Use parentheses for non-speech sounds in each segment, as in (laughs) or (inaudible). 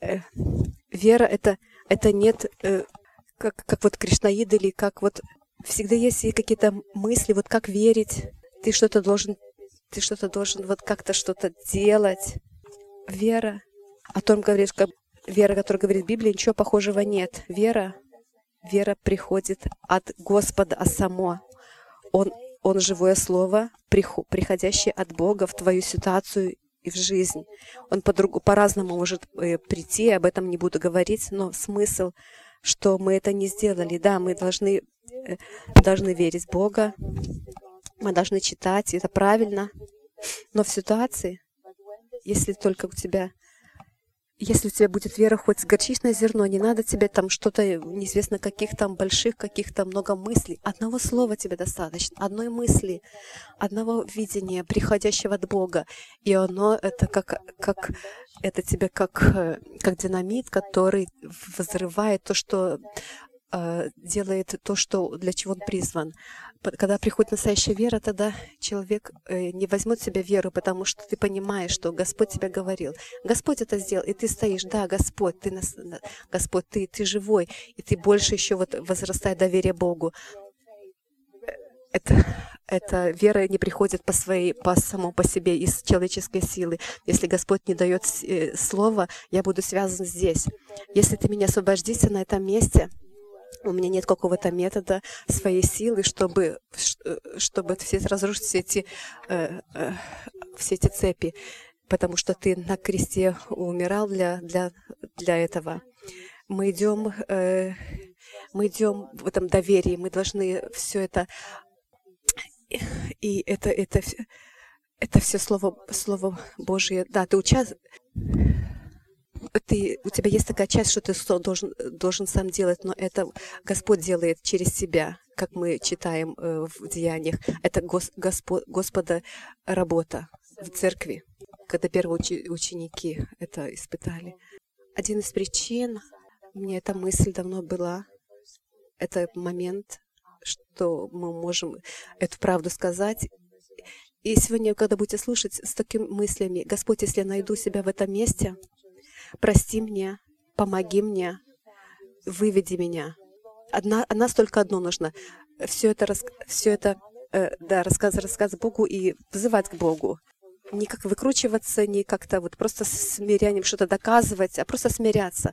э, вера это, это нет, э, как, как вот кришнаиды или как вот всегда есть какие-то мысли, вот как верить, ты что-то должен, ты что-то должен вот как-то что-то делать. Вера, о том говорит, как вера, которая говорит Библия, ничего похожего нет. Вера, вера приходит от Господа, а само. Он, он живое слово, приходящее от Бога в твою ситуацию и в жизнь. Он по-другому, по-разному может э, прийти, об этом не буду говорить, но смысл, что мы это не сделали. Да, мы должны, э, должны верить в Бога, мы должны читать, это правильно. Но в ситуации, если только у тебя если у тебя будет вера хоть с горчичное зерно, не надо тебе там что-то, неизвестно каких там больших, каких-то много мыслей. Одного слова тебе достаточно, одной мысли, одного видения, приходящего от Бога. И оно это как, как это тебе как, э, как динамит, который взрывает то, что э, делает то, что, для чего он призван когда приходит настоящая вера, тогда человек э, не возьмет себя веру, потому что ты понимаешь, что Господь тебе говорил. Господь это сделал, и ты стоишь, да, Господь, ты, нас, Господь, ты, ты живой, и ты больше еще вот возрастает доверие Богу. Это, это вера не приходит по своей, по самому по себе, из человеческой силы. Если Господь не дает э, слова, я буду связан здесь. Если ты меня освободишься на этом месте, у меня нет какого-то метода своей силы, чтобы, э, чтобы все разрушить все эти, э, э, все эти цепи, потому что ты на кресте умирал для, для, для этого. Мы идем, э, мы идем в этом доверии, мы должны все это, и это, это, это все слово, слово Божье. Да, ты участвуешь ты, у тебя есть такая часть, что ты должен, должен сам делать, но это Господь делает через себя, как мы читаем э, в Деяниях. Это гос, Госпо, Господа работа в церкви, когда первые учи, ученики это испытали. Один из причин, мне эта мысль давно была, это момент, что мы можем эту правду сказать, и сегодня, когда будете слушать с такими мыслями, Господь, если я найду себя в этом месте, прости мне, помоги мне, выведи меня. Одна, от нас только одно нужно. Все это, все это э, да, рассказ, рассказ Богу и вызывать к Богу. Не как выкручиваться, не как-то вот просто смирянием что-то доказывать, а просто смиряться,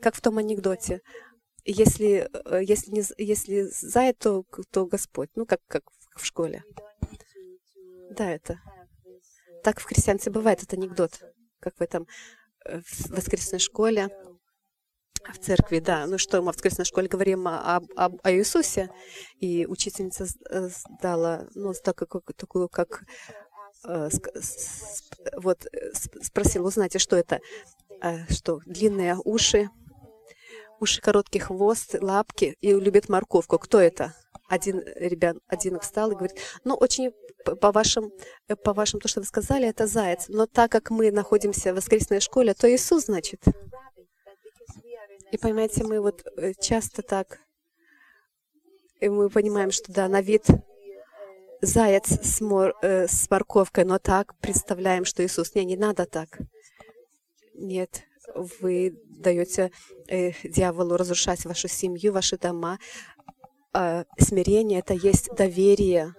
как в том анекдоте. Если, э, если, не, если за это, то Господь, ну, как, как в школе. Да, это. Так в христианстве бывает, этот анекдот, как в этом в воскресной школе, в церкви, да. Ну что, мы в воскресной школе говорим о, о, о Иисусе, и учительница дала, ну, такую, такую как э, вот спросила, узнаете, что это, э, что длинные уши, уши короткий хвост, лапки и любит морковку. Кто это? Один ребят, один встал и говорит, ну, очень по вашим, по вашим, то, что вы сказали, это заяц. Но так как мы находимся в воскресной школе, то Иисус, значит. И понимаете, мы вот э, часто так, и мы понимаем, что да, на вид заяц с, мор, э, с морковкой, но так представляем, что Иисус. Не, не надо так. Нет, вы даете э, дьяволу разрушать вашу семью, ваши дома. Э, смирение — это есть доверие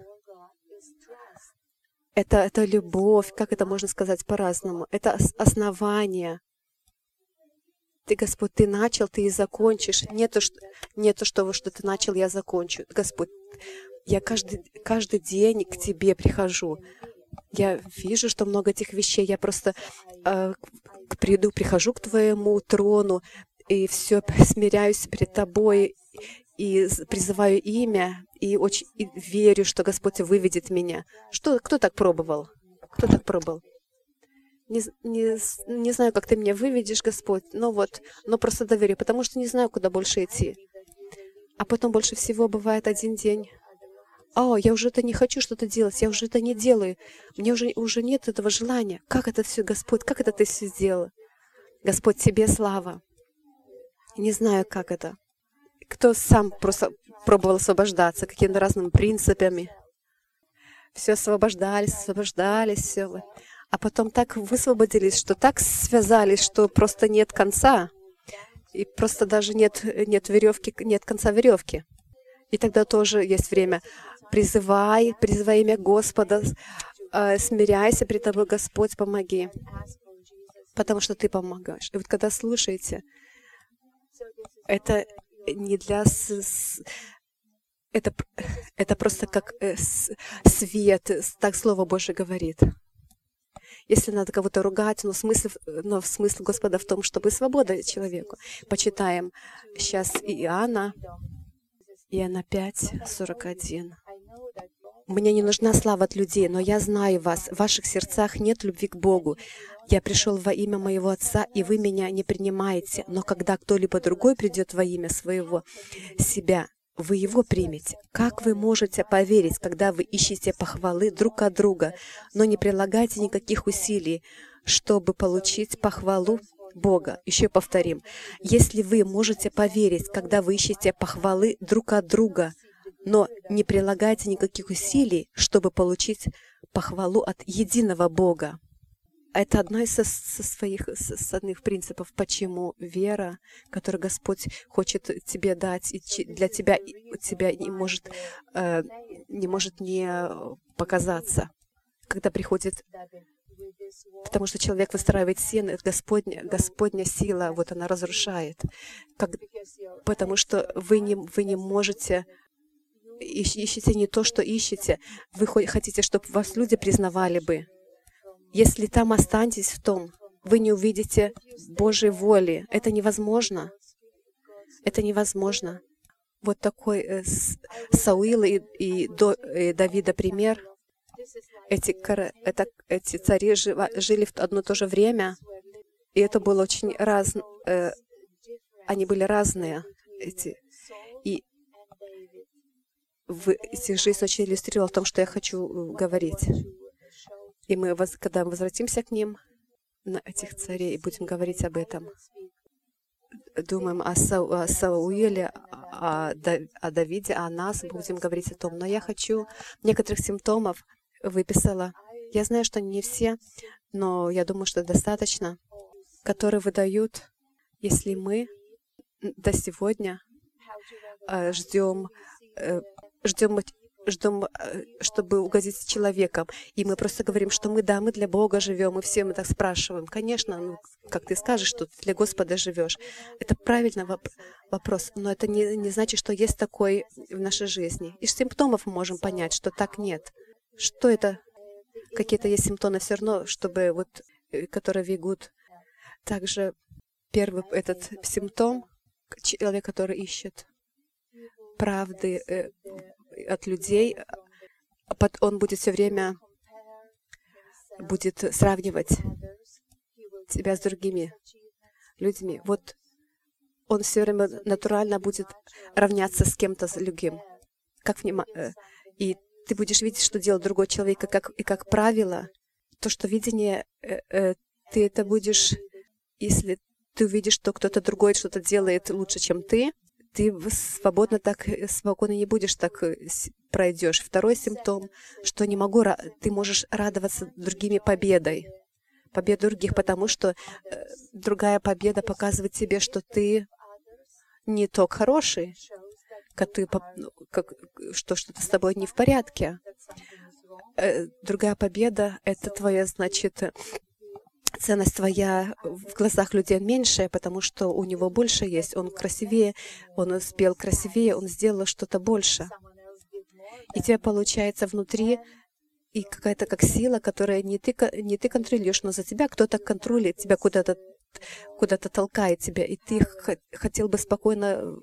это, это любовь, как это можно сказать по-разному? Это основание. Ты, Господь, ты начал, ты и закончишь. Нету, нету что, что ты начал, я закончу. Господь, я каждый, каждый день к Тебе прихожу. Я вижу, что много этих вещей. Я просто э, приду, прихожу к Твоему трону и все смиряюсь перед Тобой и призываю имя, и очень и верю, что Господь выведет меня. Что, кто так пробовал? Кто так пробовал? Не, не, не знаю, как ты меня выведешь, Господь, но вот, но просто доверю, потому что не знаю, куда больше идти. А потом больше всего бывает один день. О, я уже это не хочу что-то делать, я уже это не делаю. Мне уже, уже нет этого желания. Как это все, Господь, как это ты все сделал? Господь, тебе слава. Не знаю, как это кто сам просто пробовал освобождаться какими-то разными принципами. Все освобождались, освобождались, все. а потом так высвободились, что так связались, что просто нет конца, и просто даже нет, нет веревки, нет конца веревки. И тогда тоже есть время. Призывай, призывай имя Господа, э, смиряйся при тобой, Господь, помоги. Потому что ты помогаешь. И вот когда слушаете, это не для... Это, это просто как э, свет, так Слово Божье говорит. Если надо кого-то ругать, но смысл, но смысл Господа в том, чтобы свобода человеку. Почитаем сейчас Иоанна, Иоанна 5, 41. «Мне не нужна слава от людей, но я знаю вас. В ваших сердцах нет любви к Богу. Я пришел во имя моего Отца, и вы меня не принимаете. Но когда кто-либо другой придет во имя своего себя, вы его примете. Как вы можете поверить, когда вы ищете похвалы друг от друга, но не прилагаете никаких усилий, чтобы получить похвалу Бога? Еще повторим. Если вы можете поверить, когда вы ищете похвалы друг от друга, но не прилагаете никаких усилий, чтобы получить похвалу от единого Бога, это одна из со, со своих основных принципов, почему вера, которую Господь хочет тебе дать, и для тебя, тебя не может, э, не может не показаться, когда приходит Потому что человек выстраивает стены, Господня, Господня сила, вот она разрушает. Как, потому что вы не, вы не можете ищите не то, что ищете. Вы хотите, чтобы вас люди признавали бы. Если там останетесь в том, вы не увидите Божьей воли. Это невозможно. Это невозможно. Вот такой э, Сауила и, и, до, и Давида пример. Эти, это, эти цари жива, жили в одно и то же время, и это было очень раз, э, они были разные. Эти, и жизнь очень иллюстрировала в том, что я хочу э, говорить. И мы, когда возвратимся к ним, на этих царей, и будем говорить об этом, думаем о, Сау, о Сауиле, о, о Давиде, о нас, будем говорить о том. Но я хочу некоторых симптомов выписала. Я знаю, что не все, но я думаю, что достаточно, которые выдают, если мы до сегодня э, ждем, э, ждем ждем, э, чтобы угодить человеком. И мы просто говорим, что мы, да, мы для Бога живем, и все мы так спрашиваем. Конечно, ну, как ты скажешь, что ты для Господа живешь. Это правильный воп- вопрос, но это не, не значит, что есть такой в нашей жизни. Из симптомов мы можем понять, что так нет. Что это? Какие-то есть симптомы все равно, чтобы вот, э, которые ведут. Также первый этот симптом, человек, который ищет правды э, от людей, а он будет все время будет сравнивать тебя с другими людьми. Вот он все время натурально будет равняться с кем-то с другим. Как внима... Э, и ты будешь видеть, что делает другой человек, как, и как правило, то, что видение, э, э, ты это будешь, если ты увидишь, что кто-то другой что-то делает лучше, чем ты, ты свободно так, э, спокойно не будешь так э, пройдешь. Второй симптом, что не могу, ты можешь радоваться другими победой, побед других, потому что э, другая победа показывает тебе, что ты не только хороший, как ты, ну, как, что что-то с тобой не в порядке. Другая победа — это твоя, значит, ценность твоя в глазах людей меньшая, потому что у него больше есть. Он красивее, он спел красивее, он сделал что-то больше. И тебя получается внутри и какая-то как сила, которая не ты, не ты контролируешь, но за тебя кто-то контролирует, тебя куда-то куда-то толкает тебя, и ты хотел бы спокойно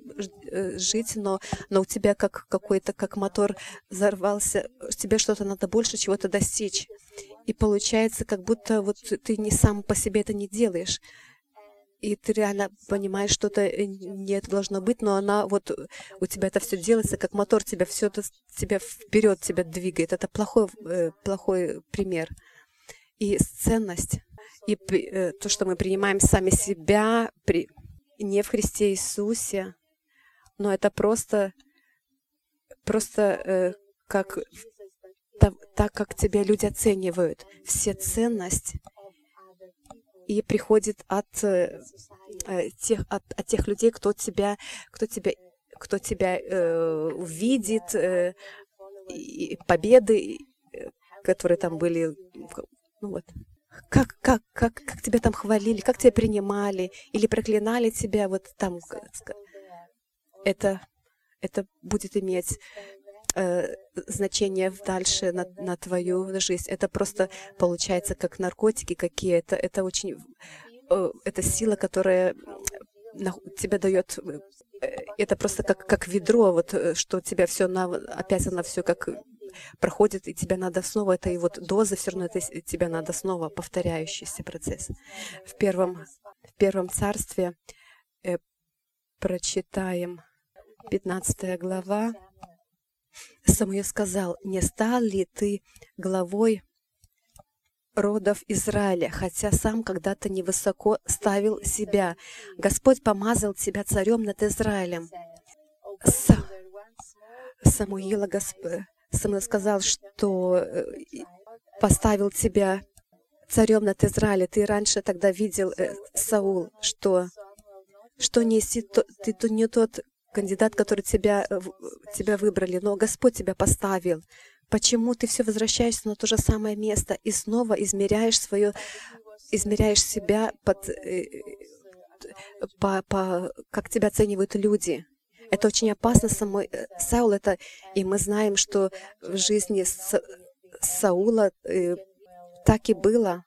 э, жить, но, но у тебя как какой-то, как мотор взорвался, тебе что-то надо больше чего-то достичь. И получается, как будто вот ты не сам по себе это не делаешь. И ты реально понимаешь, что это э, не это должно быть, но она вот у тебя это все делается, как мотор тебя все это тебя вперед тебя двигает. Это плохой, э, плохой пример. И ценность, и э, то, что мы принимаем сами себя при, не в Христе Иисусе, но это просто, просто как так, как тебя люди оценивают. Все ценность и приходит от э, э, тех от, от тех людей, кто тебя, кто тебя, кто тебя э, э, и победы, э, которые там были, ну вот. Как, как, как, как тебя там хвалили, как тебя принимали или проклинали тебя вот там. Это, это будет иметь э, значение дальше на, на твою жизнь. Это просто получается как наркотики какие-то. Это очень э, это сила, которая тебе дает э, это просто как, как ведро, вот, э, что тебя все на, опять она все как проходит, и тебе надо снова, это и вот доза, все равно это тебе надо снова повторяющийся процесс. В первом, в первом царстве э, прочитаем 15 глава, Самуил сказал, «Не стал ли ты главой родов Израиля, хотя сам когда-то невысоко ставил себя. Господь помазал тебя царем над Израилем». С... Самуила Госп... Самуил сказал, что э, поставил тебя царем над Израилем. Ты раньше тогда видел, э, Саул, что, что не, ты, ты не тот кандидат, который тебя, э, тебя выбрали, но Господь тебя поставил. Почему ты все возвращаешься на то же самое место и снова измеряешь свое, измеряешь себя под, э, по, по, как тебя оценивают люди? Это очень опасно самой э, Саул. Это, и мы знаем, что в жизни Са, Саула э, так и было.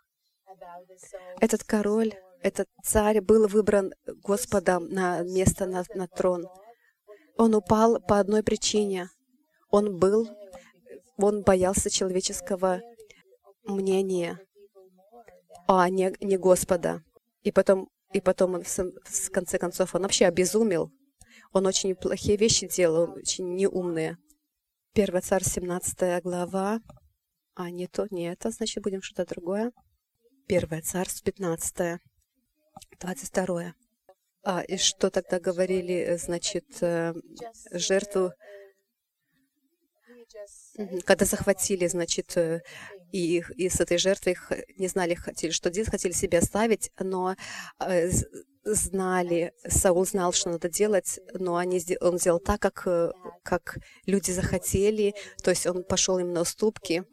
Этот король, этот царь был выбран Господом на место, на, на трон. Он упал по одной причине. Он был, он боялся человеческого мнения, а не, не Господа. И потом, и потом он, в конце концов, он вообще обезумел. Он очень плохие вещи делал, очень неумные. Первый царь, 17 глава. А, не то, не это, значит, будем что-то другое. Первое царство, 15, 22. А, и что тогда говорили, э, значит, э, жертву, когда захватили, значит, э, и, и с этой жертвой не знали, хотели, что делать, хотели себе оставить, но знали, Саул знал, что надо делать, но они, он сделал так, как, как люди захотели, то есть он пошел им на уступки,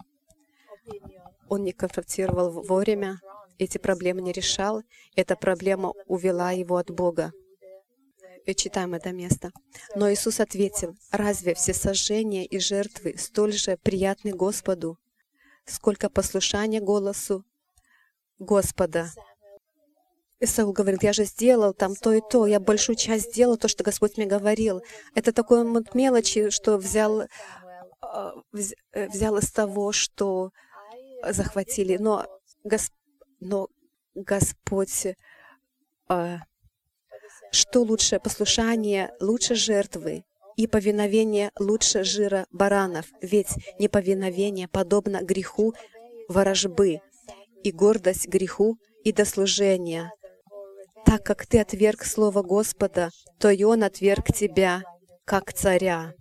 он не конфронтировал вовремя, эти проблемы не решал, эта проблема увела его от Бога. И читаем это место. Но Иисус ответил, «Разве все сожжения и жертвы столь же приятны Господу, сколько послушания голосу Господа?» Исаул говорит, я же сделал там то и то, я большую часть сделал, то, что Господь мне говорил. Это такой вот мелочи, что взял, а, э, взял из того, что захватили. Но Господь но Господь, а, что лучше послушание, лучше жертвы, и повиновение лучше жира баранов, ведь неповиновение подобно греху ворожбы, и гордость греху и дослужения. Так как ты отверг Слово Господа, то и Он отверг тебя, как царя.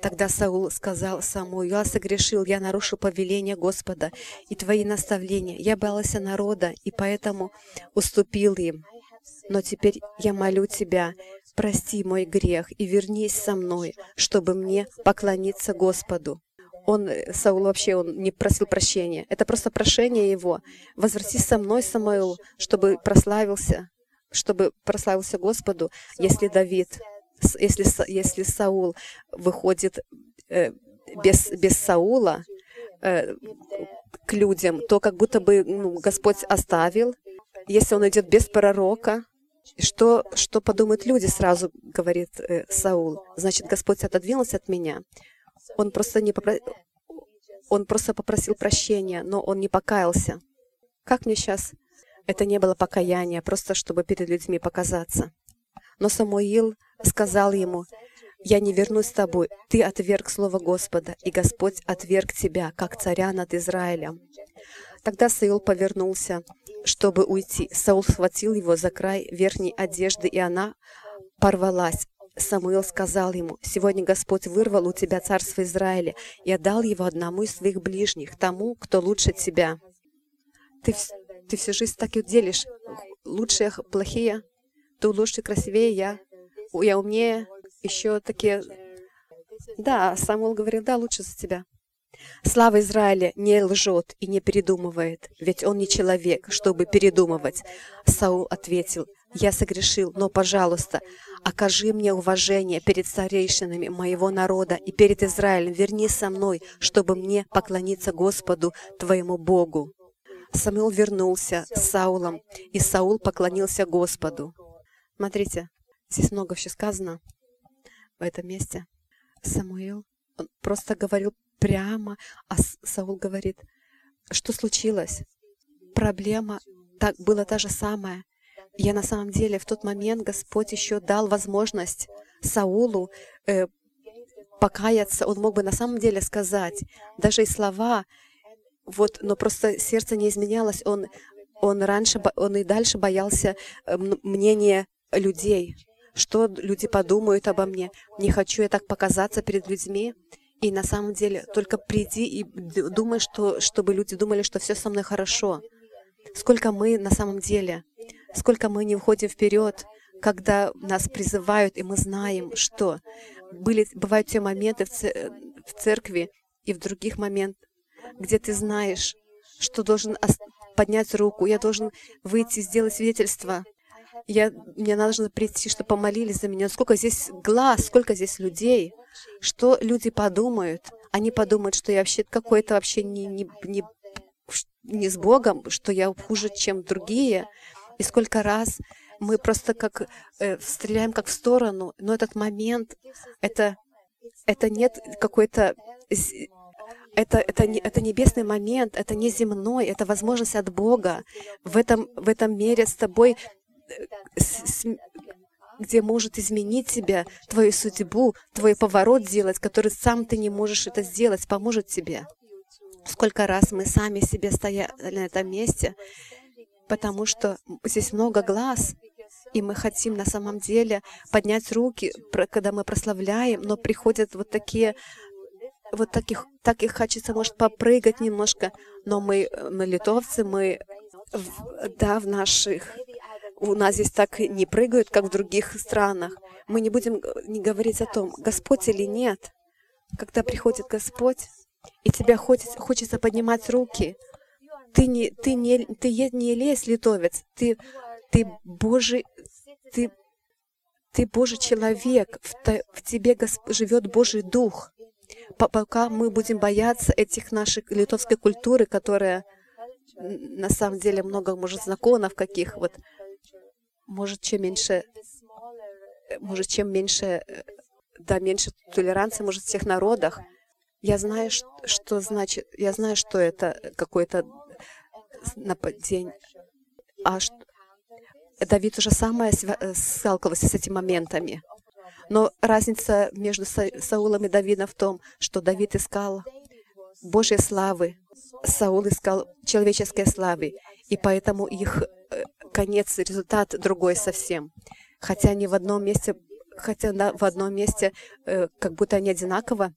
Тогда Саул сказал Самуил, «Я согрешил, я нарушил повеление Господа и твои наставления. Я боялся народа, и поэтому уступил им. Но теперь я молю тебя, прости мой грех и вернись со мной, чтобы мне поклониться Господу». Он, Саул вообще он не просил прощения. Это просто прошение его. «Возвратись со мной, Самуил, чтобы прославился, чтобы прославился Господу, если Давид если, если Саул выходит э, без, без Саула э, к людям, то как будто бы ну, Господь оставил. Если он идет без пророка, что, что подумают люди, сразу говорит э, Саул. Значит, Господь отодвинулся от меня. Он просто, не попро... он просто попросил прощения, но он не покаялся. Как мне сейчас? Это не было покаяния, просто чтобы перед людьми показаться. Но Самуил сказал ему, «Я не вернусь с тобой, ты отверг слово Господа, и Господь отверг тебя, как царя над Израилем». Тогда Саул повернулся, чтобы уйти. Саул схватил его за край верхней одежды, и она порвалась. Самуил сказал ему, «Сегодня Господь вырвал у тебя царство Израиля и отдал его одному из своих ближних, тому, кто лучше тебя». Ты, ты всю жизнь так и делишь. Лучшие, плохие, ты лучше, красивее, я, я умнее, еще такие... Да, Самуил говорил, да, лучше за тебя. Слава Израиля не лжет и не передумывает, ведь он не человек, чтобы передумывать. Саул ответил, я согрешил, но, пожалуйста, окажи мне уважение перед старейшинами моего народа и перед Израилем. Верни со мной, чтобы мне поклониться Господу, твоему Богу. Самуил вернулся с Саулом, и Саул поклонился Господу. Смотрите, здесь много все сказано в этом месте. Самуил он просто говорил прямо, а Саул говорит, что случилось? Проблема так, была та же самая. Я на самом деле в тот момент Господь еще дал возможность Саулу э, покаяться. Он мог бы на самом деле сказать, даже и слова, вот, но просто сердце не изменялось. Он, он раньше, он и дальше боялся э, мнения людей. Что люди подумают обо мне? Не хочу я так показаться перед людьми. И на самом деле только приди и думай, что, чтобы люди думали, что все со мной хорошо. Сколько мы на самом деле, сколько мы не уходим вперед, когда нас призывают, и мы знаем, что были, бывают те моменты в церкви и в других моментах, где ты знаешь, что должен поднять руку, я должен выйти, сделать свидетельство. Я, мне нужно прийти, чтобы помолились за меня. Сколько здесь глаз, сколько здесь людей. Что люди подумают? Они подумают, что я вообще какой-то вообще не, не, не, не с Богом, что я хуже, чем другие. И сколько раз мы просто как э, стреляем как в сторону, но этот момент, это, это нет какой-то это, это, это небесный момент, это не земной, это возможность от Бога в этом, в этом мире с тобой, где может изменить тебя, твою судьбу, твой поворот сделать, который сам ты не можешь это сделать, поможет тебе. Сколько раз мы сами себе стояли на этом месте, потому что здесь много глаз, и мы хотим на самом деле поднять руки, когда мы прославляем, но приходят вот такие вот таких, так и хочется, может, попрыгать немножко, но мы, мы литовцы, мы, в, да, в наших, у нас здесь так не прыгают, как в других странах. Мы не будем не говорить о том, Господь или нет. Когда приходит Господь, и тебя хочется, хочется поднимать руки, ты не, ты не, ты не лезь, литовец, ты, ты Божий, ты, ты Божий человек, в, в тебе Госп, живет Божий Дух пока мы будем бояться этих наших литовской культуры, которая на самом деле много, может, законов каких, вот, может, чем меньше, может, чем меньше, да, меньше толеранции, может, в всех народах. Я знаю, что, что значит, я знаю, что это какое-то нападение. А что, Давид уже самое сталкивался с этими моментами. Но разница между Саулом и Давидом в том, что Давид искал Божьей славы, Саул искал человеческой славы, и поэтому их э, конец, результат другой совсем. Хотя они в одном месте, хотя в одном месте э, как будто они одинаково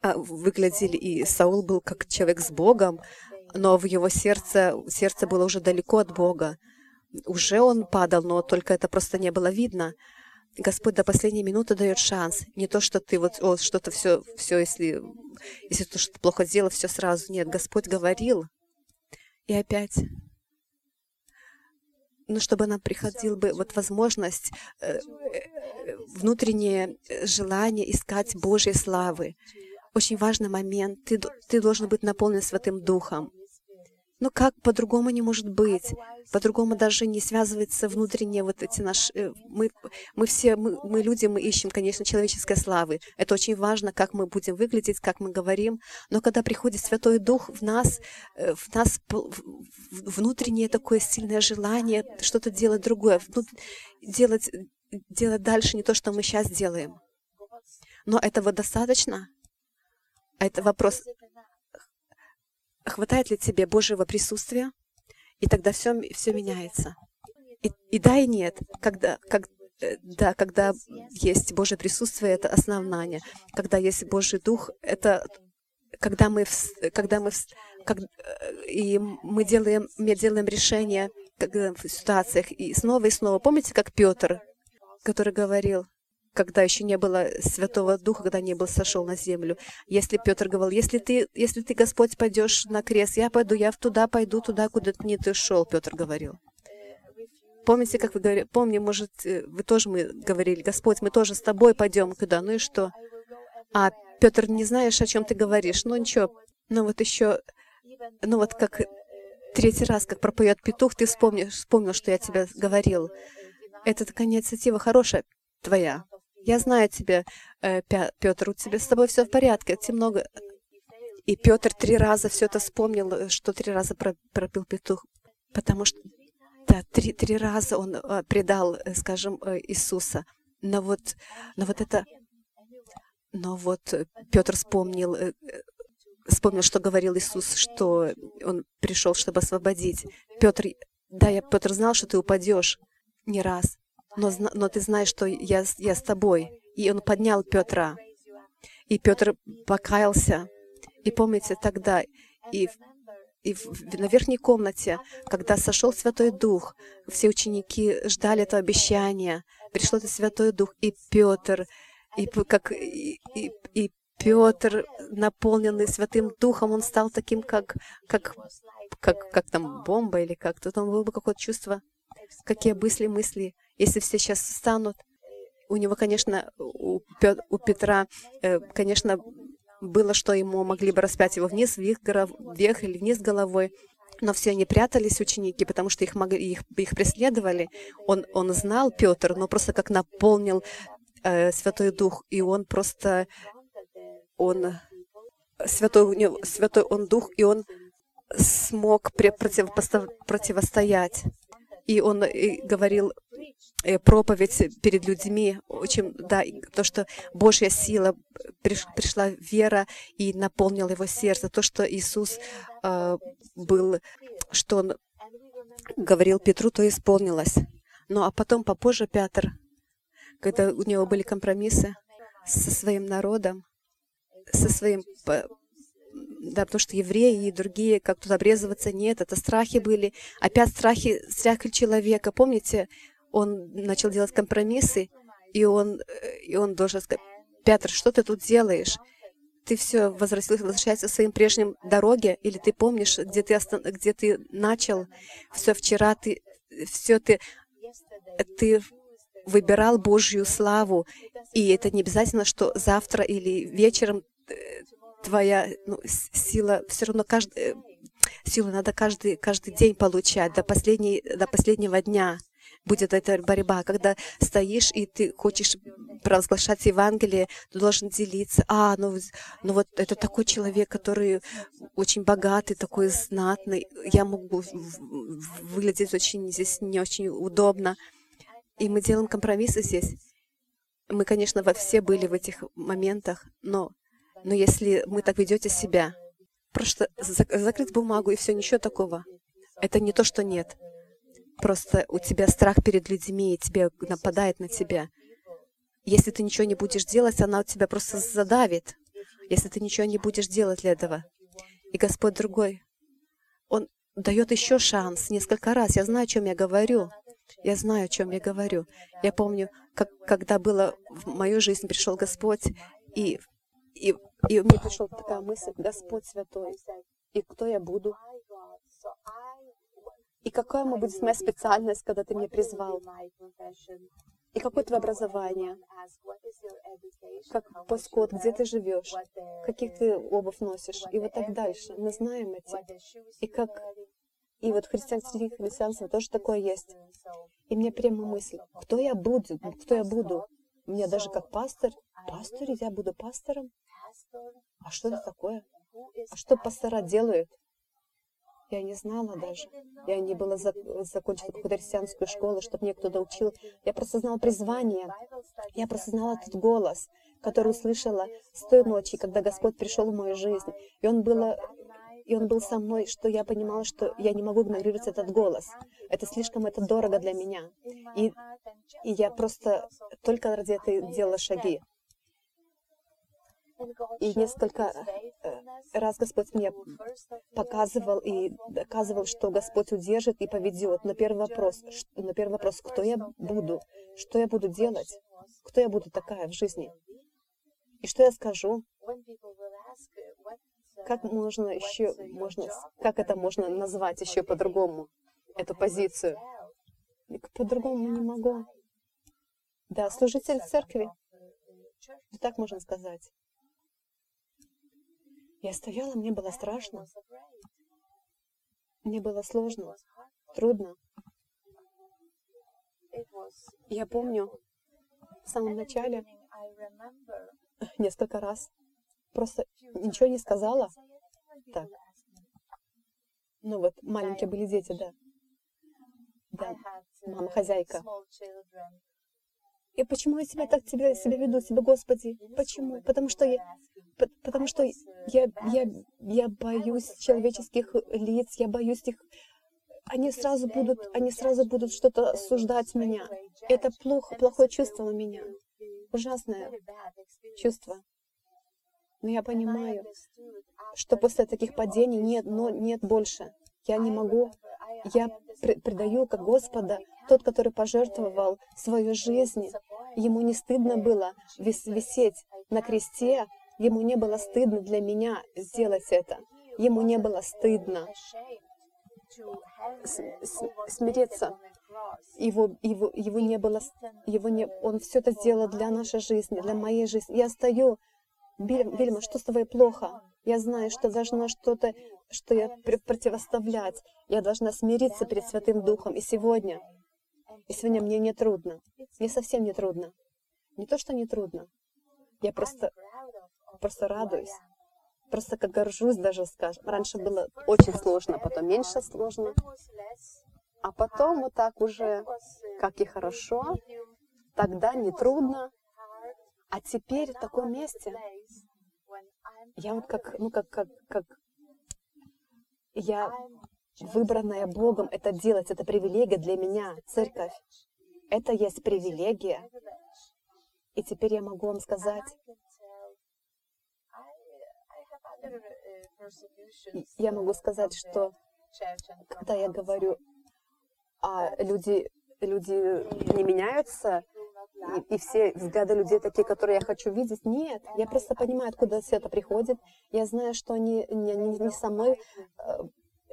а, выглядели, и Саул был как человек с Богом, но в его сердце, сердце было уже далеко от Бога. Уже он падал, но только это просто не было видно. Господь до последней минуты дает шанс. Не то, что ты вот о, что-то все, все, если, если ты что-то плохо сделал, все сразу. Нет, Господь говорил. И опять ну, чтобы нам приходил бы вот возможность, э, э, внутреннее желание искать Божьей славы. Очень важный момент. Ты, ты должен быть наполнен Святым Духом. Но как по-другому не может быть? По-другому даже не связывается внутренние вот эти наши... Э, мы, мы все, мы, мы люди, мы ищем, конечно, человеческой славы. Это очень важно, как мы будем выглядеть, как мы говорим. Но когда приходит Святой Дух в нас, э, в нас внутреннее такое сильное желание что-то делать другое, делать, делать дальше не то, что мы сейчас делаем. Но этого достаточно? Это вопрос хватает ли тебе Божьего присутствия, и тогда все, все меняется. И, и да, и нет. Когда, как, э, да, когда есть Божье присутствие, это основание. Когда есть Божий Дух, это когда мы, когда мы, как, и мы делаем, мы делаем решения в ситуациях и снова и снова. Помните, как Петр, который говорил, когда еще не было Святого Духа, когда не был сошел на землю. Если Петр говорил, если ты, если ты, Господь, пойдешь на крест, я пойду, я туда пойду, туда, куда ты не ты шел, Петр говорил. Помните, как вы говорили, помню, может, э, вы тоже мы говорили, Господь, мы тоже с тобой пойдем куда, ну и что? А Петр, не знаешь, о чем ты говоришь, ну ничего, ну вот еще, ну вот как третий раз, как пропоет петух, ты вспомнишь, вспомнил, что я тебе говорил. Это такая инициатива хорошая твоя. Я знаю тебя, э, Петр, у тебя с тобой все в порядке, ты много... И Петр три раза все это вспомнил, э, что три раза пропил петух, потому что да, три, три раза он э, предал, скажем, Иисуса. Но вот, но вот это... Но вот Петр вспомнил, вспомнил, что говорил Иисус, что он пришел, чтобы освободить. Петр, да, я, Петр знал, что ты упадешь не раз но, но ты знаешь, что я, я с тобой. И он поднял Петра. И Петр покаялся. И помните, тогда и, и в, на верхней комнате, когда сошел Святой Дух, все ученики ждали этого обещания. Пришел этот Святой Дух, и Петр, и, как, и, и, и Петр, наполненный Святым Духом, он стал таким, как, как, как, как там бомба или как. Тут он было бы какое-то чувство, какие мысли, мысли. Если все сейчас встанут, у него, конечно, у, Петра, э, конечно, было, что ему могли бы распять его вниз, вверх, или вниз головой. Но все они прятались, ученики, потому что их, могли, их, их преследовали. Он, он знал, Петр, но просто как наполнил э, Святой Дух, и он просто, он, Святой, Святой он Дух, и он смог противостоять. И он и говорил Э, проповедь перед людьми, очень, да, то, что Божья сила, приш, пришла вера и наполнила его сердце, то, что Иисус э, был, что он говорил Петру, то исполнилось. Ну а потом, попозже, Петр, когда у него были компромиссы со своим народом, со своим да, потому что евреи и другие, как тут обрезываться, нет, это страхи были. Опять страхи, страхи человека. Помните, он начал делать компромиссы, и он, и он должен сказать, Петр, что ты тут делаешь? Ты все возвратился, возвращаешься к своим прежним дороге, или ты помнишь, где ты, остан... где ты начал, все вчера ты, все ты, ты выбирал Божью славу, и это не обязательно, что завтра или вечером твоя ну, сила, все равно каждый, э, силу надо каждый, каждый день получать, до, последней, до последнего дня будет эта борьба, когда стоишь и ты хочешь провозглашать Евангелие, ты должен делиться. А, ну, ну вот это такой человек, который очень богатый, такой знатный. Я могу выглядеть очень здесь не очень удобно. И мы делаем компромиссы здесь. Мы, конечно, во все были в этих моментах, но, но если мы так ведете себя, просто закрыть бумагу и все, ничего такого. Это не то, что нет. Просто у тебя страх перед людьми, и тебе нападает на тебя. Если ты ничего не будешь делать, она у тебя просто задавит, если ты ничего не будешь делать для этого. И Господь другой, Он дает еще шанс несколько раз. Я знаю, о чем я говорю. Я знаю, о чем я говорю. Я помню, как, когда было в мою жизнь пришел Господь, и, и, и мне пришла такая мысль, Господь Святой, и кто я буду? И какая мы будет моя специальность, когда ты меня призвал? И какое твое образование? Как поскот, где ты живешь? Каких ты обувь носишь? И вот так дальше. Мы знаем эти. И как... И вот христиан, среди христианства тоже такое есть. И мне прямо мысль, кто я буду? Кто я буду? Мне даже как пастор. Пастор? Я буду пастором? А что это такое? А что пастора делают? Я не знала даже. Я не была за, закончила какую-то христианскую школу, чтобы мне кто-то учил. Я просто знала призвание. Я просто знала этот голос, который услышала с той ночи, когда Господь пришел в мою жизнь. И он был и Он был со мной, что я понимала, что я не могу игнорировать этот голос. Это слишком это дорого для меня. И, и я просто только ради этого делала шаги. И несколько э, раз Господь мне показывал и доказывал, что Господь удержит и поведет. На первый вопрос, на первый вопрос, кто я буду, что я буду делать, кто я буду такая в жизни, и что я скажу, как можно еще, можно, как это можно назвать еще по-другому, эту позицию? По-другому не могу. Да, служитель церкви. Так можно сказать. Я стояла, мне было страшно. Мне было сложно, трудно. Я помню, в самом начале несколько раз просто ничего не сказала. Так. Ну вот, маленькие были дети, да. Да, мама хозяйка. И почему я себя так тебя, себя веду, себя, Господи? Почему? Потому что я, потому что я, я, я боюсь человеческих лиц, я боюсь их. Они сразу будут, они сразу будут что-то осуждать меня. Это плохо, плохое чувство у меня. Ужасное чувство. Но я понимаю, что после таких падений нет, но нет больше. Я не могу. Я предаю как Господа, тот, который пожертвовал свою жизнь, ему не стыдно было висеть на кресте, ему не было стыдно для меня сделать это. Ему не было стыдно смириться. Его, его, его не было, его не, он все это сделал для нашей жизни, для моей жизни. Я стою, Вильма, что с тобой плохо? Я знаю, что должна что-то, что я противоставлять. Я должна смириться перед Святым Духом. И сегодня и сегодня мне не трудно. Мне совсем не трудно. Не то, что не трудно. Я просто, просто радуюсь. Просто как горжусь даже, скажем. Раньше было очень сложно, потом меньше сложно. А потом вот так уже, как и хорошо, тогда не трудно. А теперь в таком месте, я вот как, ну как, как, как, я выбранная Богом это делать, это привилегия для меня, церковь. Это есть привилегия. И теперь я могу вам сказать, я могу сказать, что когда я говорю, а люди, люди не меняются, и, и все взгляды людей такие, которые я хочу видеть. Нет, я просто понимаю, откуда все это приходит. Я знаю, что они не, не, не со мной э,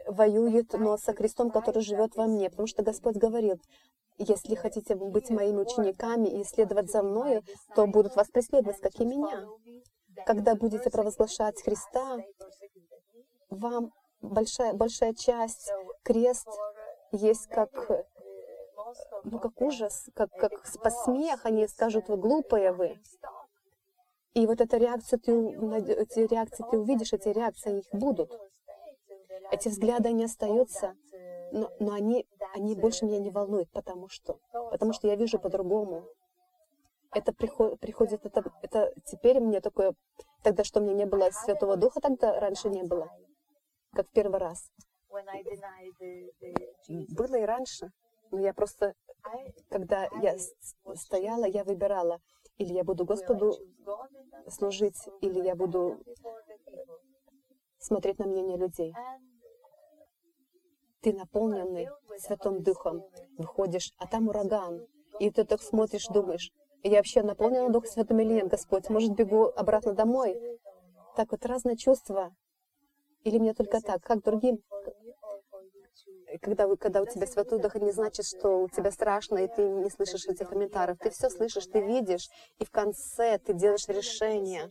воюет, но со крестом, который живет во мне. Потому что Господь говорил, если хотите быть моими учениками и следовать за мною, то будут вас преследовать, как и меня. Когда будете провозглашать Христа, вам большая, большая часть, крест есть как ну, как ужас, как, как посмех, они скажут, вы глупые вы. И вот эта реакция, ты, эти реакции ты увидишь, эти реакции их будут. Эти взгляды, они остаются, но, но они, они больше меня не волнуют, потому что, потому что я вижу по-другому. Это приход, приходит, это, это теперь мне такое, тогда что меня не было Святого Духа, тогда раньше не было, как в первый раз. Было и раньше, но я просто, когда я стояла, я выбирала, или я буду Господу служить, или я буду смотреть на мнение людей. Ты наполненный Святым Духом, выходишь, а там ураган. И ты так смотришь, думаешь, я вообще наполнена Духом Святым или нет, Господь? Может, бегу обратно домой? Так вот разные чувства. Или мне только так, как другим? Когда, вы, когда у тебя Святой Дух, не значит, что у тебя страшно, и ты не слышишь этих комментариев. Ты все слышишь, ты видишь, и в конце ты делаешь решение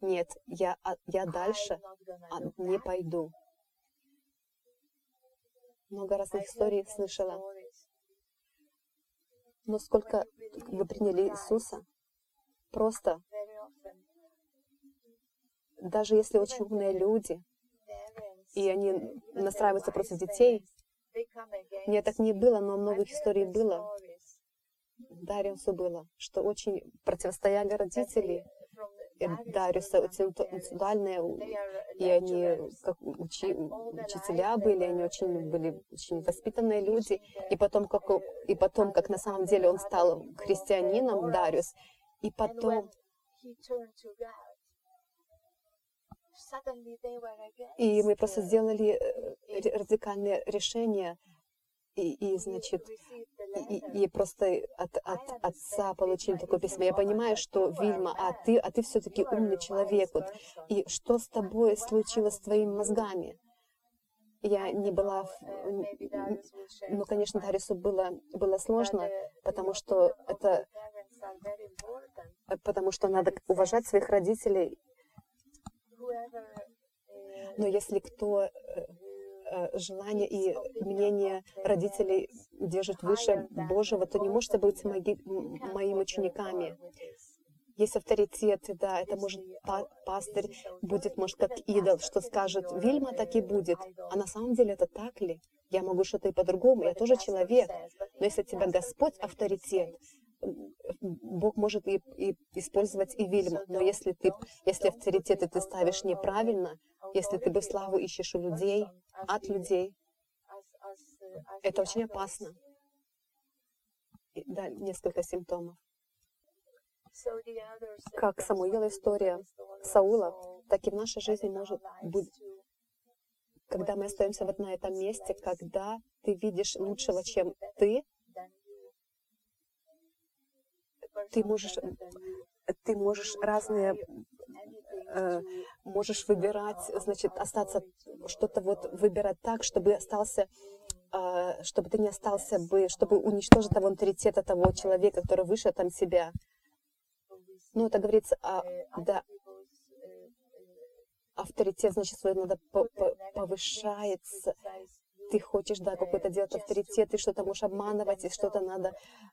нет, я, а, я дальше а, не пойду. Много разных историй слышала. Но сколько вы приняли Иисуса, просто, даже если очень умные люди, и они настраиваются против детей, мне так не было, но многих историй было. Дариусу было, что очень противостояли родители, Дариуса очень интеллектуальные, и они как учи, учителя были, они очень были очень воспитанные люди. И потом, как, и потом, как на самом деле он стал христианином, Дариус, и потом и мы просто сделали э, радикальное решение, и, и значит, и, и просто от, от отца получили такое письмо. Я понимаю, что, Вильма, а ты, а ты все-таки умный человек. Вот, и что с тобой случилось с твоими мозгами? Я не была... В... Ну, конечно, Дарису было, было сложно, потому что это... Потому что надо уважать своих родителей. Но если кто э, Э, желание и мнение родителей держит выше Божьего, то не можете быть мои, моими учениками. Есть авторитеты, да, это может пастырь будет, может, как идол, что скажет Вильма, так и будет. А на самом деле это так ли? Я могу что-то и по-другому, я тоже человек. Но если тебя Господь авторитет, Бог может и, и использовать и Вильму. Но если ты, если авторитеты ты ставишь неправильно, если ты бы славу ищешь у людей, от людей. Это очень опасно. И, да, несколько симптомов. Как Самуила история Саула, так и в нашей жизни может быть, когда мы остаемся вот на этом месте, когда ты видишь лучшего, чем ты, ты можешь, ты можешь разные Э, можешь выбирать, значит, остаться, что-то вот выбирать так, чтобы остался э, чтобы ты не остался бы, чтобы уничтожить того авторитета того человека, который выше там себя. Ну, это говорится о, да, авторитет, значит, свой надо повышается, ты хочешь, да, какой-то делать авторитет, ты что-то можешь обманывать, и что-то надо,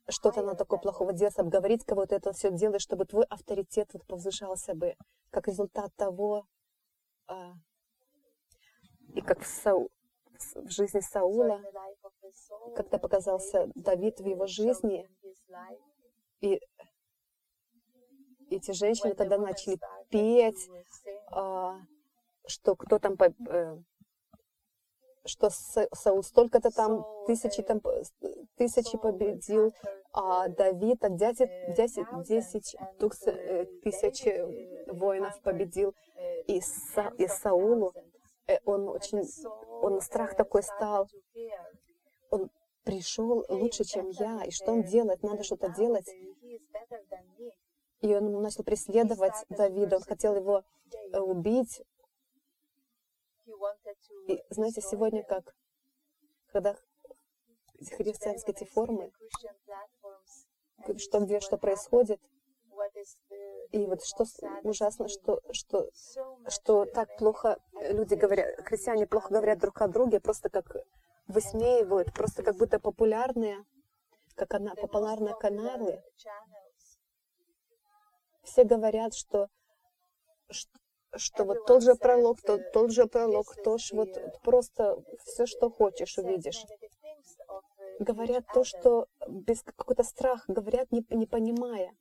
что-то надо такое плохого делать, обговорить кого-то, это все делаешь, чтобы твой авторитет вот повышался бы, как результат того, а, и как в, Сау, в жизни Саула, когда показался Давид в его жизни, и эти женщины тогда начали петь, а, что кто там э, что Саул столько-то там, тысячи, там, тысячи победил, а Давид так 10, 10, 10 тысяч воинов победил. И, Са, и Саулу э, он очень, он страх такой стал. Он пришел лучше, чем я. И что он делает? Надо что-то делать. И он начал преследовать Давида. Он хотел его э, убить. И знаете, сегодня как, когда христианские эти формы, что где что происходит, и вот что ужасно, что, что, что так плохо люди говорят, христиане плохо говорят друг о друге, просто как высмеивают, просто как будто популярные, как она, популярные каналы. Все говорят, что, что что вот тот же пролог, тот, тот же пролог, тоже вот просто все, что хочешь, увидишь. Говорят то, что без какой-то страх, говорят, не, не понимая.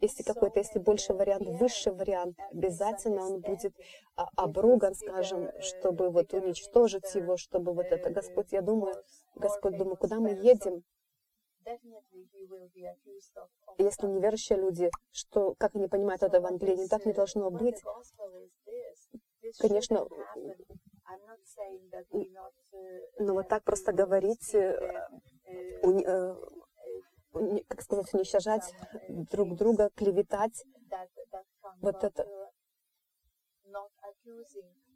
Если какой-то, если больше вариант, высший вариант, обязательно он будет а, обруган, скажем, чтобы вот уничтожить его, чтобы вот это, Господь, я думаю, Господь, думаю, куда мы едем? Если неверующие люди, что, как они понимают это Евангелие, так не должно быть. Конечно, но вот так просто говорить, э, э, как сказать, уничтожать друг друга, клеветать, вот это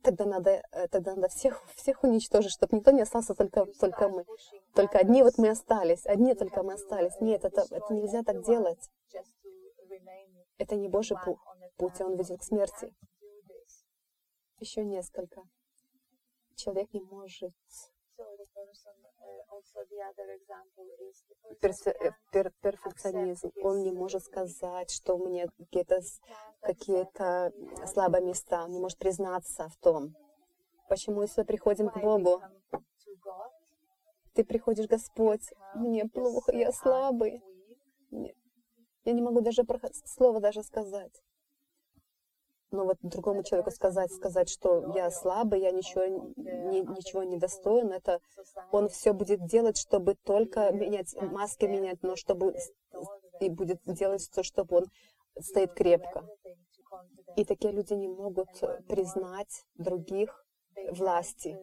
тогда надо, э, тогда надо всех, всех уничтожить, чтобы никто не остался, только, только мы. Только одни вот мы остались, одни только мы остались. Нет, это, это нельзя так делать. Это не Божий путь, он ведет к смерти. Еще несколько. Человек не может Пер, перфекционизм. Он не может сказать, что у меня какие-то какие слабые места. Он не может признаться в том. Почему, если приходим к Богу, ты приходишь, Господь, мне плохо, я слабый. Я не могу даже слово даже сказать. Но вот другому человеку сказать, сказать, что я слабый, я ничего, ни, ничего не достоин, это он все будет делать, чтобы только менять, маски менять, но чтобы и будет делать то, чтобы он стоит крепко. И такие люди не могут признать других власти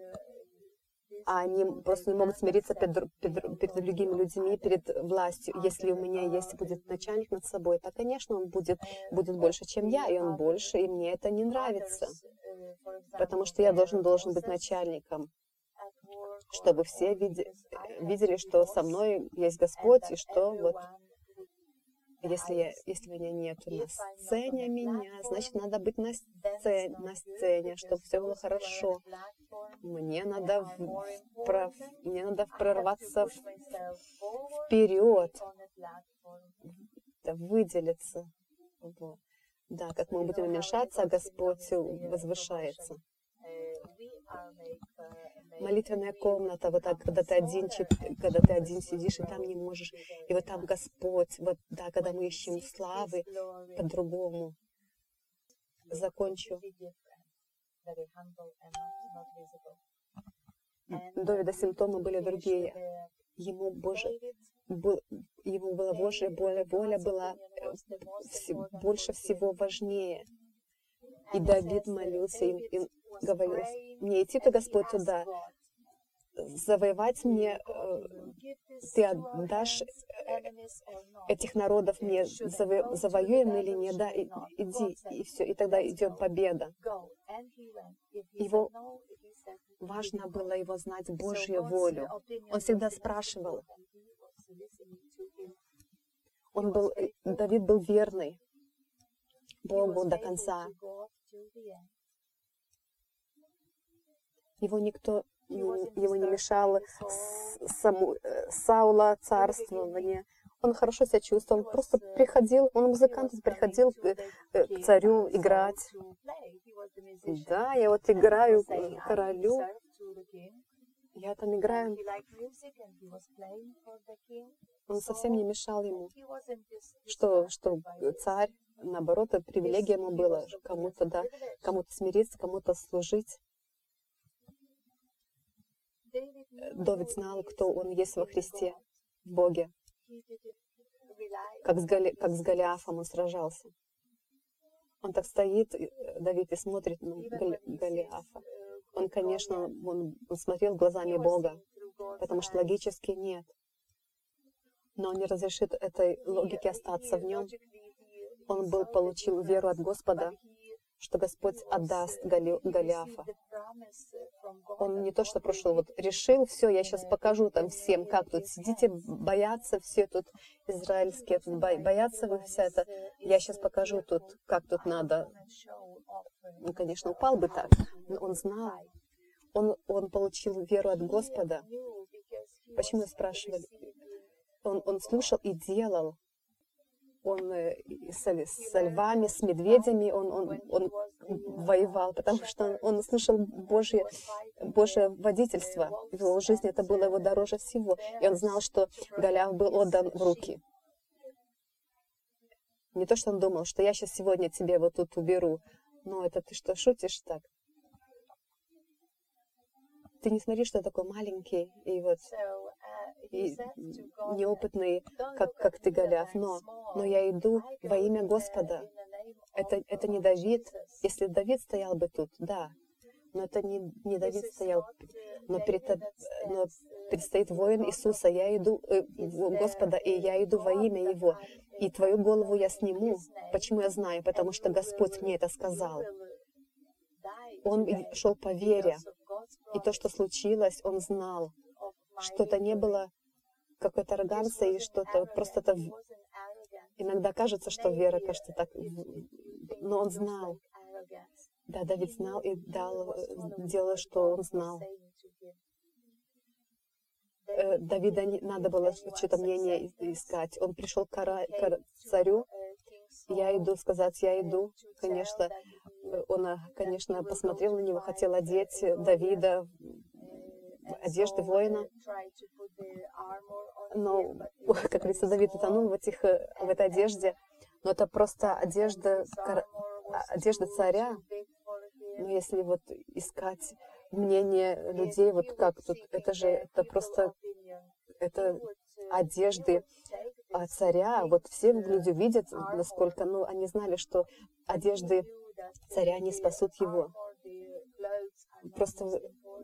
а они просто не могут смириться перед, перед, перед другими людьми, перед властью. Если у меня есть будет начальник над собой, то, конечно, он будет, будет больше, чем я, и он больше, и мне это не нравится. Потому что я должен, должен быть начальником, чтобы все види, видели, что со мной есть Господь, и что вот если, если меня нет на сцене меня, значит, надо быть на сцене, на сцене, чтобы все было хорошо. Мне надо, в, про, мне надо прорваться вперед, выделиться. Вот. Да, как мы будем уменьшаться, а Господь возвышается молитвенная комната, вот так, когда ты один, когда ты один сидишь, и там не можешь, и вот там Господь, вот, да, когда мы ищем славы по-другому. Закончу. Довида симптомы были другие. Ему Боже, был, ему была Божья воля, воля была э, больше всего важнее. И Давид молился и, и говорил, мне идти-то, Господь, туда, завоевать мне, э, ты отдашь э, этих народов мне, заво, завоюем или нет, да, иди, и все, и тогда идет победа. Его важно было его знать Божью волю. Он всегда спрашивал. Он был, э, Давид был верный Богу до конца. Его никто ему не мешало саму, э, Саула царствование. Он хорошо себя чувствовал, он просто приходил, он музыкант, приходил к, э, к царю играть. Да, я вот играю королю, я там играю. Он совсем не мешал ему, что, что царь, наоборот, привилегия ему была кому-то, да, кому-то смириться, кому-то служить. Давид знал, кто он есть во Христе, в Боге. Как с, Гали, как с Голиафом он сражался. Он так стоит, Давид, и смотрит на Гали, Голиафа. Он, конечно, он, он смотрел глазами Бога, потому что логически нет. Но он не разрешит этой логике остаться в нем. Он был, получил веру от Господа, что Господь отдаст Гали, Голиафа. Он не то, что прошел, вот решил, все, я сейчас покажу там всем, как тут сидите, боятся все тут израильские, тут боятся вы вся это. Я сейчас покажу тут, как тут надо. Он, конечно, упал бы так, но он знал. Он, он получил веру от Господа. Почему спрашивали? Он, он слушал и делал он э, с, с львами, с медведями он, он, он воевал, потому что он слышал Божье, Божье водительство. В его жизни это было его дороже всего. И он знал, что Голиаф был отдан в руки. Не то, что он думал, что я сейчас сегодня тебе вот тут уберу. Но это ты что, шутишь так? Ты не смотри, что такой маленький, и вот и неопытный, как, как ты, Голиаф, но, но я иду во имя Господа. Это, это не Давид. Если Давид стоял бы тут, да, но это не, не Давид стоял, но, перед, но предстоит воин Иисуса. Я иду э, Господа, и я иду во имя Его. И твою голову я сниму. Почему я знаю? Потому что Господь мне это сказал. Он шел по вере. И то, что случилось, он знал. Что-то не было какой-то ароганции и что-то просто это иногда кажется, что вера кажется так, но он знал. Да, Давид знал и дал, э, делал, что он знал. Э, Давида не, надо было что-то мнение искать. Он пришел к, царю. Я иду сказать, я иду. Конечно, он, конечно, посмотрел на него, хотел одеть Давида одежды воина. Но, (laughs) как говорится, Давид утонул в, этих, в этой одежде. Но это просто одежда а, одежда царя, но если вот искать мнение людей, вот как тут, это же, это просто, это одежды а царя, вот все люди видят, насколько, ну, они знали, что одежды царя не спасут его. Просто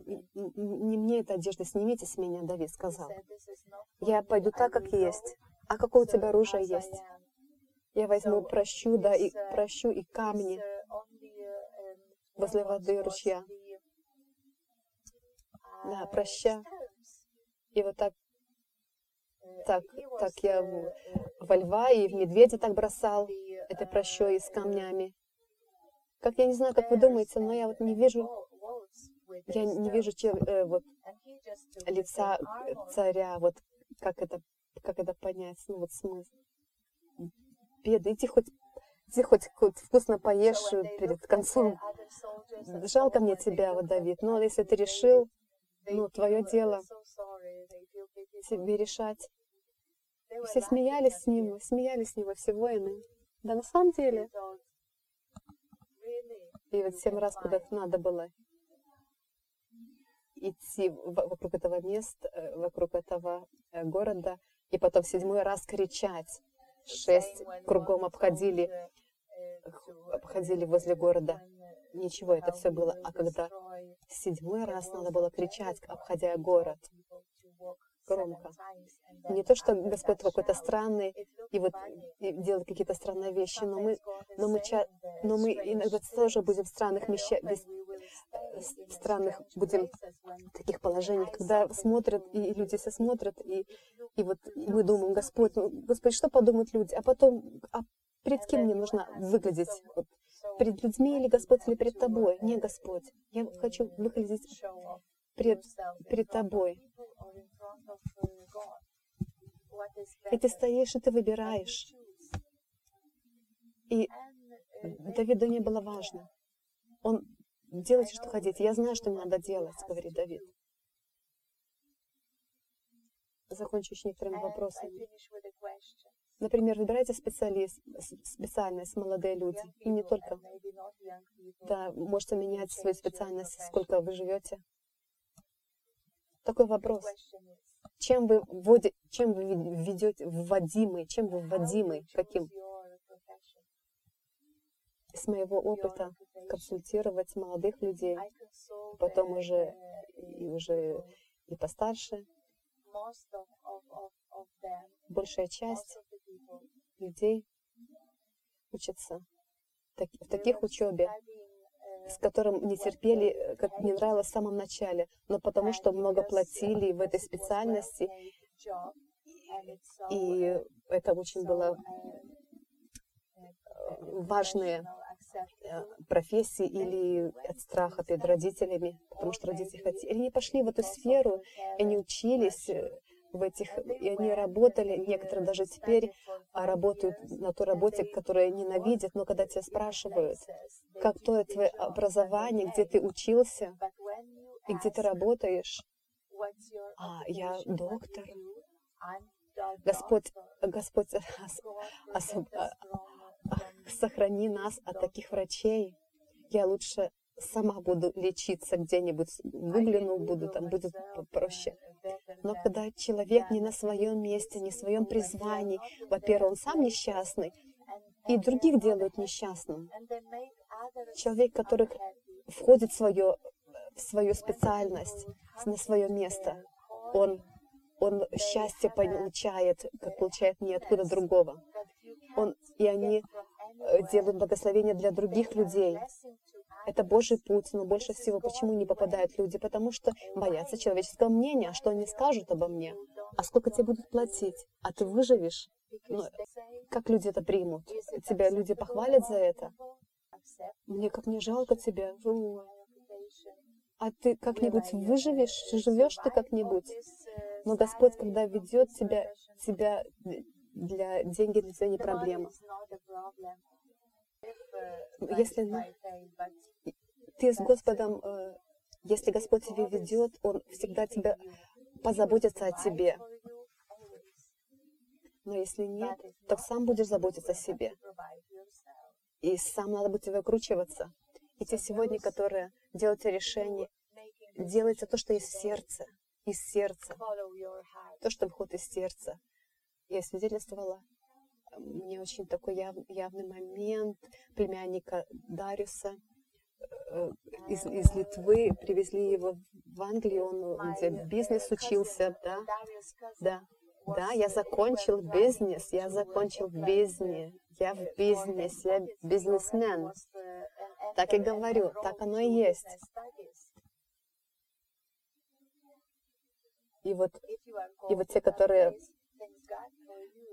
не мне эта одежда, снимите с меня, Давид сказал. Я пойду так, как есть. А какое у тебя оружие есть? Я возьму, прощу, да, и прощу и камни возле воды ручья. Да, проща. И вот так, так, так я во льва и в медведя так бросал этой прощой с камнями. Как я не знаю, как вы думаете, но я вот не вижу, я не вижу чел, э, вот лица царя, вот как это, как это понять, ну вот смысл. Беда, иди хоть иди хоть, хоть вкусно поешь перед концом. Жалко мне тебя, вот, Давид, но если ты решил, ну, твое дело тебе решать. Все смеялись с ним, смеялись с него все воины. Да на самом деле, и вот семь раз куда-то надо было идти вокруг этого места, э, вокруг этого э, города, и потом в седьмой раз кричать. Шесть кругом обходили, обходили возле города. Ничего, это все было. А когда в седьмой раз надо было кричать, обходя город, громко. Не то, что Господь какой-то странный и вот и делает какие-то странные вещи, но мы, но мы, но мы иногда тоже будем в странных вещах, странных будем таких положениях, когда смотрят, и люди все смотрят, и, и вот мы думаем, Господь, ну, Господь, что подумают люди? А потом, а перед кем мне нужно выглядеть? Вот, перед людьми или Господь, или перед тобой? Не, Господь, я хочу выглядеть пред, перед тобой. И ты стоишь, и ты выбираешь. И Давиду не было важно. Он делает, что хотите. Я знаю, что мне надо делать, говорит Давид. Закончу еще некоторыми вопросами. Например, выбирайте специалист, специальность, молодые люди, и не только. Да, можете менять свою специальность, сколько вы живете. Такой вопрос. Чем вы, вводи, чем вы ведете, вводимый, чем вы вводимый, каким? С моего опыта консультировать молодых людей, потом уже и уже и постарше. Большая часть людей учатся в таких учебе, с которым не терпели, как не нравилось в самом начале, но потому что много платили в этой специальности, и это очень было э, важные э, профессии или от страха перед родителями, потому что родители хотели. Не пошли в эту сферу, и не учились, в этих, и они работали, некоторые даже теперь а, работают на той работе, которую ненавидят, но когда тебя спрашивают, как то твое образование, где ты учился и где ты работаешь, а я доктор. Господь, Господь, а, сохрани нас от таких врачей. Я лучше сама буду лечиться где-нибудь, гуглину буду, там будет проще. Но когда человек не на своем месте, не в своем призвании, во-первых, он сам несчастный, и других делают несчастным. Человек, который входит в свою, в свою специальность, на свое место, он, он счастье получает, как получает ниоткуда другого. Он, и они э, делают благословение для других людей. Это Божий путь, но больше всего почему не попадают люди? Потому что боятся человеческого мнения, что они скажут обо мне, а сколько тебе будут платить, а ты выживешь. Ну, как люди это примут? Тебя люди похвалят за это? Мне как не жалко тебя. А ты как-нибудь выживешь? Живешь ты как-нибудь? Но Господь, когда ведет тебя, тебя для деньги для тебя не проблема. Если ты с Господом, э, если Господь тебя ведет, Он всегда тебя позаботится о тебе. Но если нет, то сам будешь заботиться о себе. и сам надо будет выкручиваться. И те сегодня, которые делают решение, делайте то, что из сердца, из сердца, то, что выходит из сердца. Я свидетельствовала, мне очень такой яв, явный момент племянника Дариуса э, из, из Литвы, привезли его в Англию, он где бизнес учился, да, да, да, я закончил бизнес, я закончил бизнес, я в бизнесе, я бизнесмен. Так и говорю, так оно и есть. И вот, и вот те, которые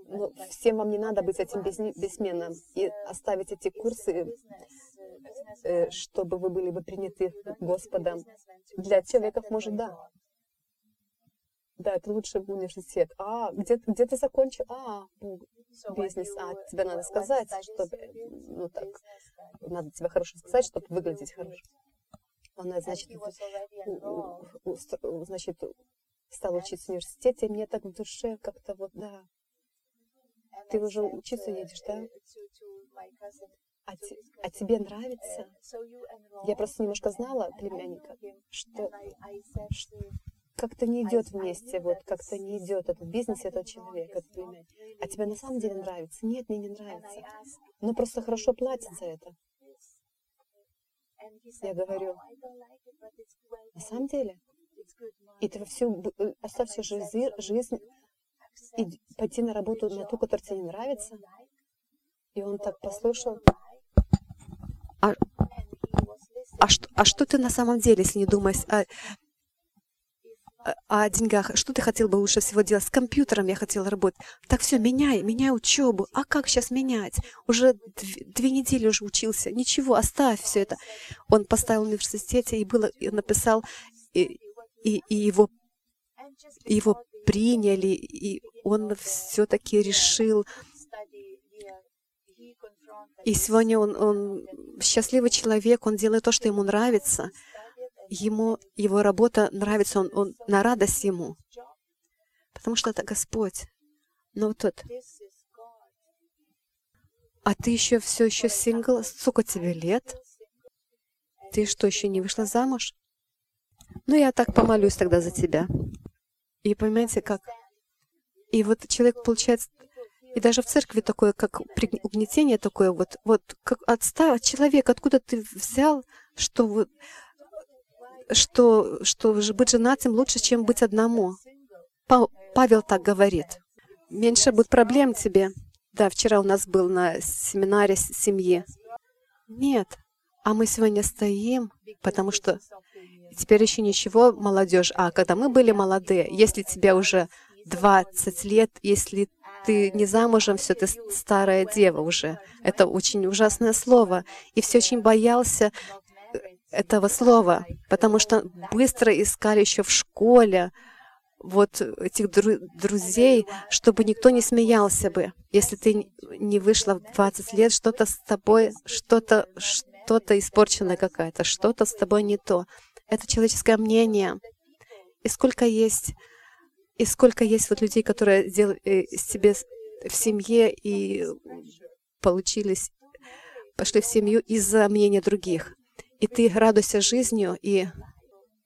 ну, всем вам не надо быть этим бессменным и оставить эти курсы, э, чтобы вы были бы приняты Господом. Для человеков, может, да. Да, это лучший университет. А, где, где ты закончил? А, бизнес. А, тебе надо сказать, чтобы, ну так, надо тебе хорошо сказать, чтобы выглядеть хорошо. Она, значит, значит, стала учиться в университете, и мне так в душе как-то вот, да. Ты уже учиться едешь, да? А, те, а тебе нравится? Я просто немножко знала племянника, что как-то не идет вместе, вот как-то не идет этот бизнес, этот человек, этот племянник. А тебе на самом деле нравится? Нет, мне не нравится. Но просто хорошо платят за это. Я говорю, на самом деле, и ты всю, э, оставь всю жизнь, жизнь и пойти на работу на ту, которая тебе не нравится. И он так послушал. А, а, что, а что ты на самом деле, если не думаешь о, о деньгах? Что ты хотел бы лучше всего делать? С компьютером я хотела работать. Так все, меняй, меняй учебу. А как сейчас менять? Уже две, две недели уже учился. Ничего, оставь все это. Он поставил в университете и было, и написал, и, и, и его, его приняли, и он все-таки решил. И сегодня он, он счастливый человек, он делает то, что ему нравится. Ему его работа нравится, он, он на радость ему. Потому что это Господь. Но вот тот. А ты еще все еще сингл? Сколько тебе лет? Ты что, еще не вышла замуж? Ну, я так помолюсь тогда за тебя. И понимаете, как? И вот человек получается, и даже в церкви такое, как угнетение такое, вот, вот как отставить человек, откуда ты взял, что вот, что, что быть женатым лучше, чем быть одному. Павел так говорит. Меньше будет проблем тебе. Да, вчера у нас был на семинаре семьи. Нет, а мы сегодня стоим, потому что теперь еще ничего, молодежь. А когда мы были молодые, если тебе уже 20 лет, если ты не замужем, все, ты старая дева уже. Это очень ужасное слово. И все очень боялся э, этого слова, потому что быстро искали еще в школе вот этих дру- друзей, чтобы никто не смеялся бы. Если ты не вышла в 20 лет, что-то с тобой, что-то, что-то испорченное какая-то, что-то с тобой не то. Это человеческое мнение. И сколько есть, и сколько есть вот людей, которые делали э, себе в семье и получились, пошли в семью из-за мнения других. И ты радуйся жизнью, и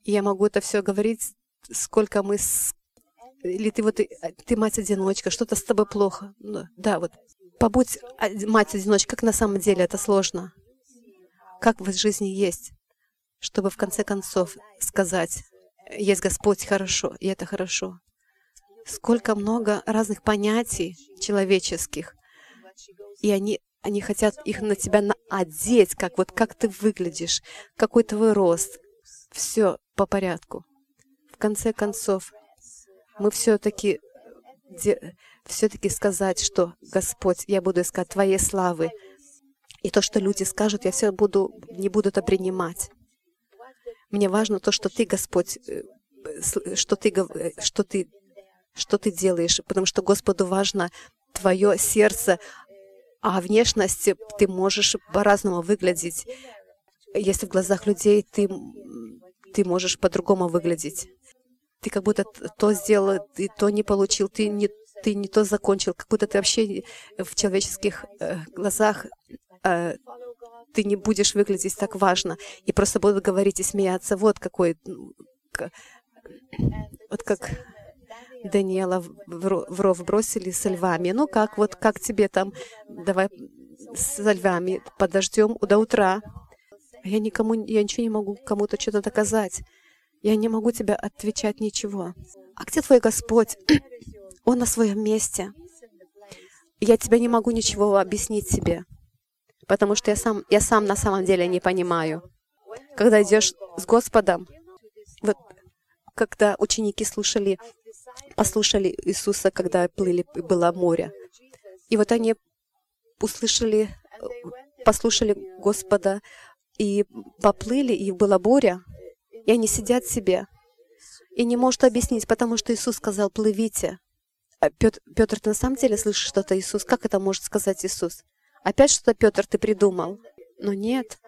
я могу это все говорить, сколько мы с... Или ты вот, ты мать-одиночка, что-то с тобой плохо. Ну, да, вот побудь мать-одиночка, как на самом деле это сложно. Как в жизни есть чтобы в конце концов сказать, есть Господь хорошо, и это хорошо. Сколько много разных понятий человеческих, и они, они хотят их на тебя одеть, как вот как ты выглядишь, какой твой рост. Все по порядку. В конце концов, мы все-таки все-таки сказать, что Господь, я буду искать Твоей славы, и то, что люди скажут, я все буду, не буду это принимать. Мне важно то, что ты, Господь, э, что ты, э, что ты, что ты делаешь, потому что Господу важно твое сердце, а внешность ты можешь по-разному выглядеть. Если в глазах людей ты, ты можешь по-другому выглядеть. Ты как будто то сделал, ты то не получил, ты не, ты не то закончил, как будто ты вообще в человеческих э, глазах э, ты не будешь выглядеть так важно, и просто будут говорить и смеяться. Вот какой, вот как Даниэла в ров бросили со львами. Ну как, вот как тебе там, давай со львами подождем до утра. Я никому, я ничего не могу кому-то что-то доказать. Я не могу тебе отвечать ничего. А где твой Господь? (clears throat) Он на своем месте. Я тебе не могу ничего объяснить себе, потому что я сам, я сам на самом деле не понимаю. Когда идешь с Господом, вот когда ученики слушали, послушали Иисуса, когда плыли, было море, и вот они услышали, послушали Господа и поплыли, и была буря, и они сидят себе и не может объяснить, потому что Иисус сказал, плывите. А Петр, Петр, ты на самом деле слышишь что-то, Иисус? Как это может сказать Иисус? Опять что-то, Петр, ты придумал? Но нет.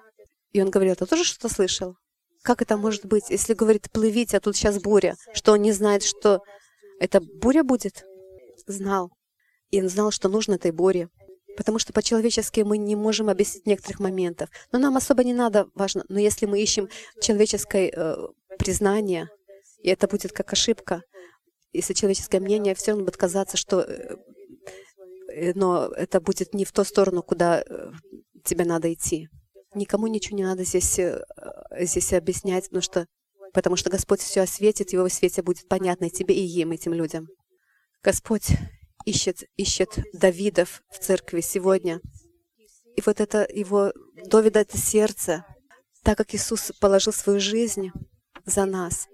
И он говорил, ты тоже что-то слышал? Как это может быть, если говорит, плывите, а тут сейчас буря? Что он не знает, что это буря будет? Знал. И он знал, что нужно этой буре. Потому что по-человечески мы не можем объяснить некоторых моментов. Но нам особо не надо, важно. Но если мы ищем человеческое э, признание, и это будет как ошибка, если человеческое мнение все равно будет казаться, что э, но это будет не в ту сторону, куда э, тебе надо идти. Никому ничего не надо здесь, здесь объяснять, потому что, потому что Господь все осветит, Его свете будет понятно и тебе, и им, этим людям. Господь ищет, ищет Давидов в церкви сегодня. И вот это его Давида, это сердце, так как Иисус положил свою жизнь за нас.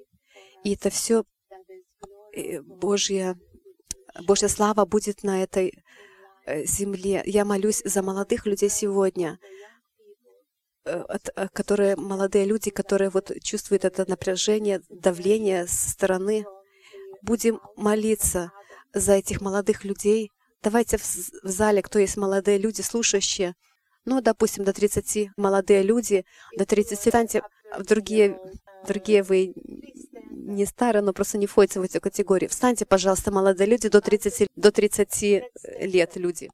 И это все Божья, Божья слава будет на этой э, земле. Я молюсь за молодых людей сегодня, э, э, которые молодые люди, которые вот чувствуют это напряжение, давление со стороны. Будем молиться за этих молодых людей. Давайте в зале, кто есть молодые люди, слушающие, ну, допустим, до 30 молодые люди, до 30 станьте в другие, другие вы не старые, но просто не входите в эту категорию. Встаньте, пожалуйста, молодые люди, до 30, до 30 лет люди.